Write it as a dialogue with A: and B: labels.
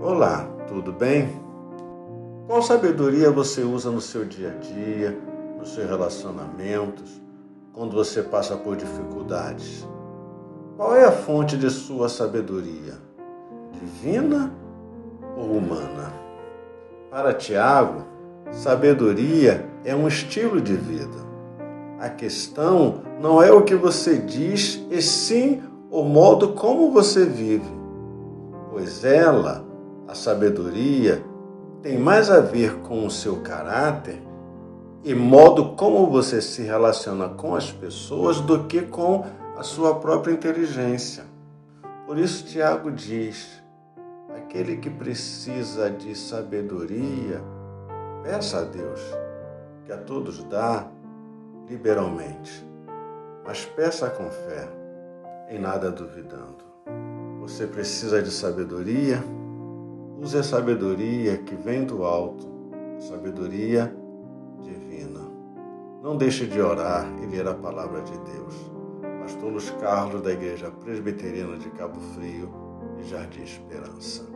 A: Olá, tudo bem? Qual sabedoria você usa no seu dia a dia, nos seus relacionamentos, quando você passa por dificuldades? Qual é a fonte de sua sabedoria? Divina ou humana? Para Tiago, sabedoria é um estilo de vida. A questão não é o que você diz, e sim o modo como você vive, pois ela a sabedoria tem mais a ver com o seu caráter e modo como você se relaciona com as pessoas do que com a sua própria inteligência. Por isso, Tiago diz: aquele que precisa de sabedoria, peça a Deus, que a todos dá liberalmente, mas peça com fé, em nada duvidando. Você precisa de sabedoria? Use a sabedoria que vem do alto, sabedoria divina. Não deixe de orar e ler a palavra de Deus. Pastor Luiz Carlos, da Igreja Presbiteriana de Cabo Frio e Jardim Esperança.